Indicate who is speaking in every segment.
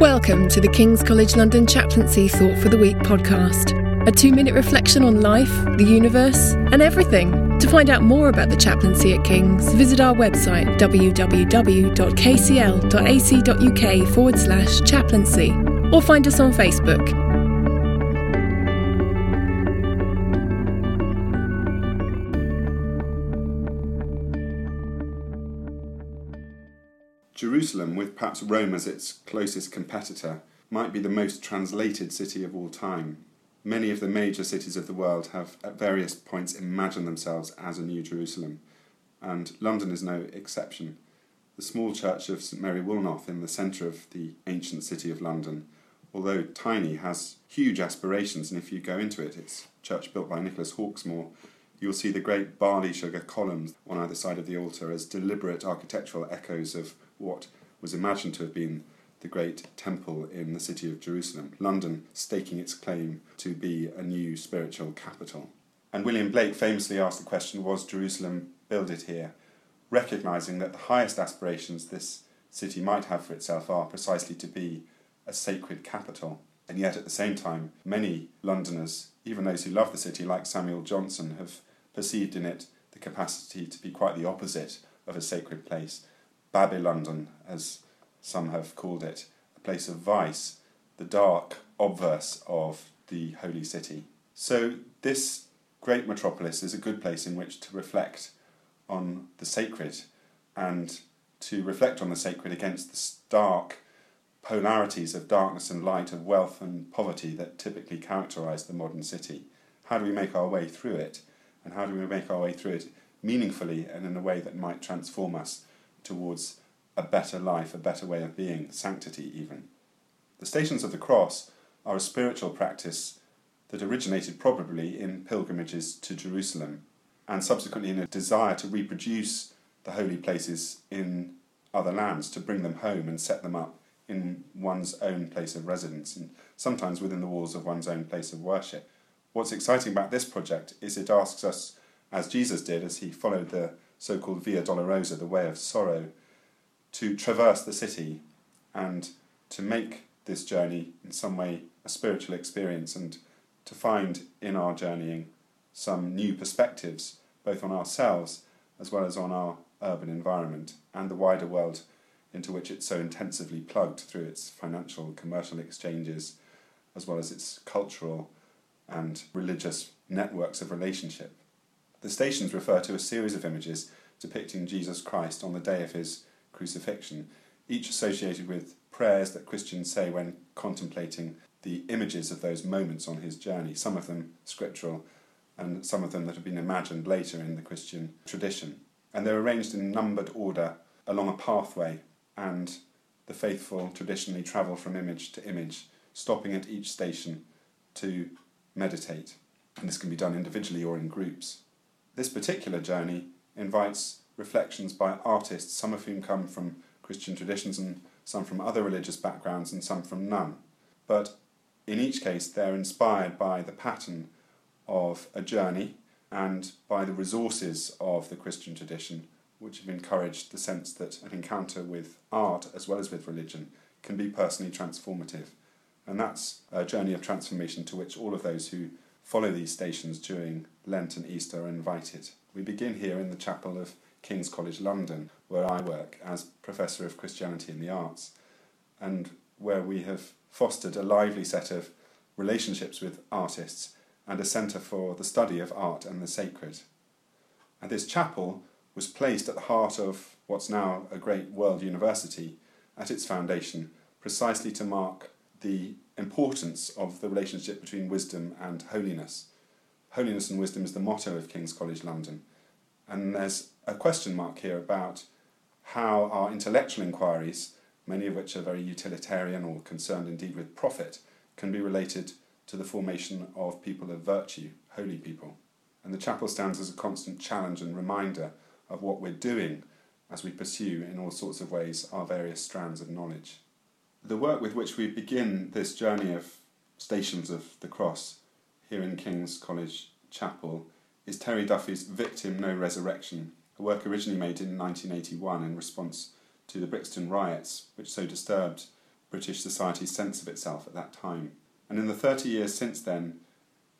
Speaker 1: Welcome to the King's College London Chaplaincy Thought for the Week podcast, a two minute reflection on life, the universe, and everything. To find out more about the chaplaincy at King's, visit our website www.kcl.ac.uk forward slash chaplaincy or find us on Facebook.
Speaker 2: Jerusalem, with perhaps Rome as its closest competitor, might be the most translated city of all time. Many of the major cities of the world have at various points imagined themselves as a New Jerusalem, and London is no exception. The small church of St Mary Woolnoth in the centre of the ancient city of London, although tiny, has huge aspirations, and if you go into it, it's a church built by Nicholas Hawksmoor, you'll see the great barley sugar columns on either side of the altar as deliberate architectural echoes of what was imagined to have been the great temple in the city of Jerusalem, London staking its claim to be a new spiritual capital. And William Blake famously asked the question Was Jerusalem builded here? Recognizing that the highest aspirations this city might have for itself are precisely to be a sacred capital. And yet, at the same time, many Londoners, even those who love the city, like Samuel Johnson, have perceived in it the capacity to be quite the opposite of a sacred place, Babylondon, as some have called it, a place of vice, the dark obverse of the holy city. So, this great metropolis is a good place in which to reflect on the sacred and to reflect on the sacred against the stark polarities of darkness and light, of wealth and poverty that typically characterize the modern city. How do we make our way through it? And how do we make our way through it meaningfully and in a way that might transform us towards a better life, a better way of being, sanctity even. The Stations of the Cross are a spiritual practice that originated probably in pilgrimages to Jerusalem and subsequently in a desire to reproduce the holy places in other lands, to bring them home and set them up in one's own place of residence and sometimes within the walls of one's own place of worship. What's exciting about this project is it asks us, as Jesus did as he followed the so called Via Dolorosa, the way of sorrow, to traverse the city and to make this journey in some way a spiritual experience and to find in our journeying some new perspectives, both on ourselves as well as on our urban environment and the wider world into which it's so intensively plugged through its financial and commercial exchanges as well as its cultural and religious networks of relationship. The stations refer to a series of images depicting Jesus Christ on the day of his crucifixion, each associated with prayers that Christians say when contemplating the images of those moments on his journey, some of them scriptural and some of them that have been imagined later in the Christian tradition. And they're arranged in numbered order along a pathway, and the faithful traditionally travel from image to image, stopping at each station to meditate. And this can be done individually or in groups. This particular journey invites reflections by artists, some of whom come from Christian traditions and some from other religious backgrounds and some from none. But in each case, they're inspired by the pattern of a journey and by the resources of the Christian tradition, which have encouraged the sense that an encounter with art as well as with religion can be personally transformative. And that's a journey of transformation to which all of those who follow these stations during Lent and Easter are invited. We begin here in the chapel of King's College London, where I work as Professor of Christianity and the Arts, and where we have fostered a lively set of relationships with artists and a centre for the study of art and the sacred. And this chapel was placed at the heart of what's now a great world university at its foundation, precisely to mark the importance of the relationship between wisdom and holiness. Holiness and wisdom is the motto of King's College London. And there's a question mark here about how our intellectual inquiries, many of which are very utilitarian or concerned indeed with profit, can be related to the formation of people of virtue, holy people. And the chapel stands as a constant challenge and reminder of what we're doing as we pursue, in all sorts of ways, our various strands of knowledge. The work with which we begin this journey of Stations of the Cross here in King's College Chapel is Terry Duffy's Victim No Resurrection, a work originally made in 1981 in response to the Brixton riots, which so disturbed British society's sense of itself at that time. And in the 30 years since then,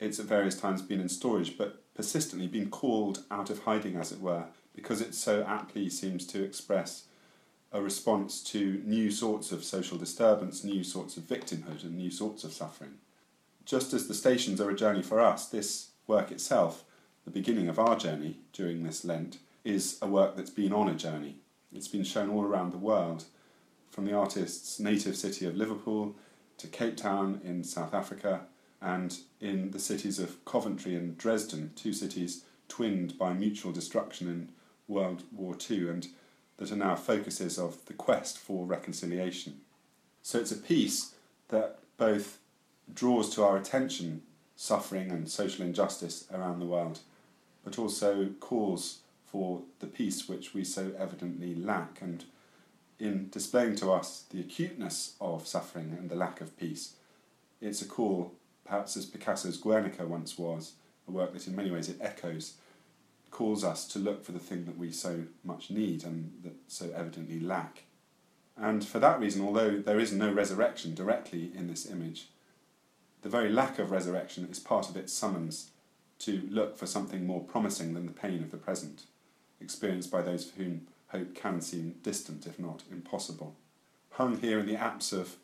Speaker 2: it's at various times been in storage, but persistently been called out of hiding, as it were, because it so aptly seems to express a response to new sorts of social disturbance, new sorts of victimhood, and new sorts of suffering. Just as the stations are a journey for us, this work itself, the beginning of our journey during this Lent, is a work that's been on a journey. It's been shown all around the world, from the artist's native city of Liverpool to Cape Town in South Africa and in the cities of Coventry and Dresden, two cities twinned by mutual destruction in World War II and that are now focuses of the quest for reconciliation. So it's a piece that both draws to our attention suffering and social injustice around the world, but also calls for the peace which we so evidently lack. And in displaying to us the acuteness of suffering and the lack of peace, it's a call, perhaps as Picasso's Guernica once was, a work that in many ways it echoes, calls us to look for the thing that we so much need and that so evidently lack. And for that reason, although there is no resurrection directly in this image, the very lack of resurrection is part of its summons to look for something more promising than the pain of the present, experienced by those for whom hope can seem distant, if not impossible. Hung here in the apse of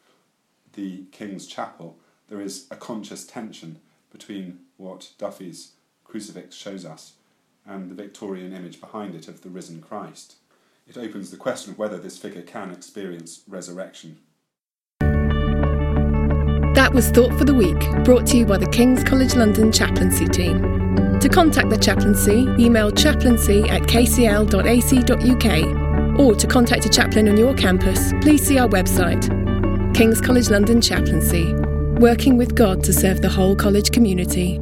Speaker 2: the King's Chapel, there is a conscious tension between what Duffy's crucifix shows us and the Victorian image behind it of the risen Christ. It opens the question of whether this figure can experience resurrection
Speaker 1: that was Thought for the Week, brought to you by the King's College London chaplaincy team. To contact the chaplaincy, email chaplaincy at kcl.ac.uk or to contact a chaplain on your campus, please see our website. King's College London Chaplaincy, working with God to serve the whole college community.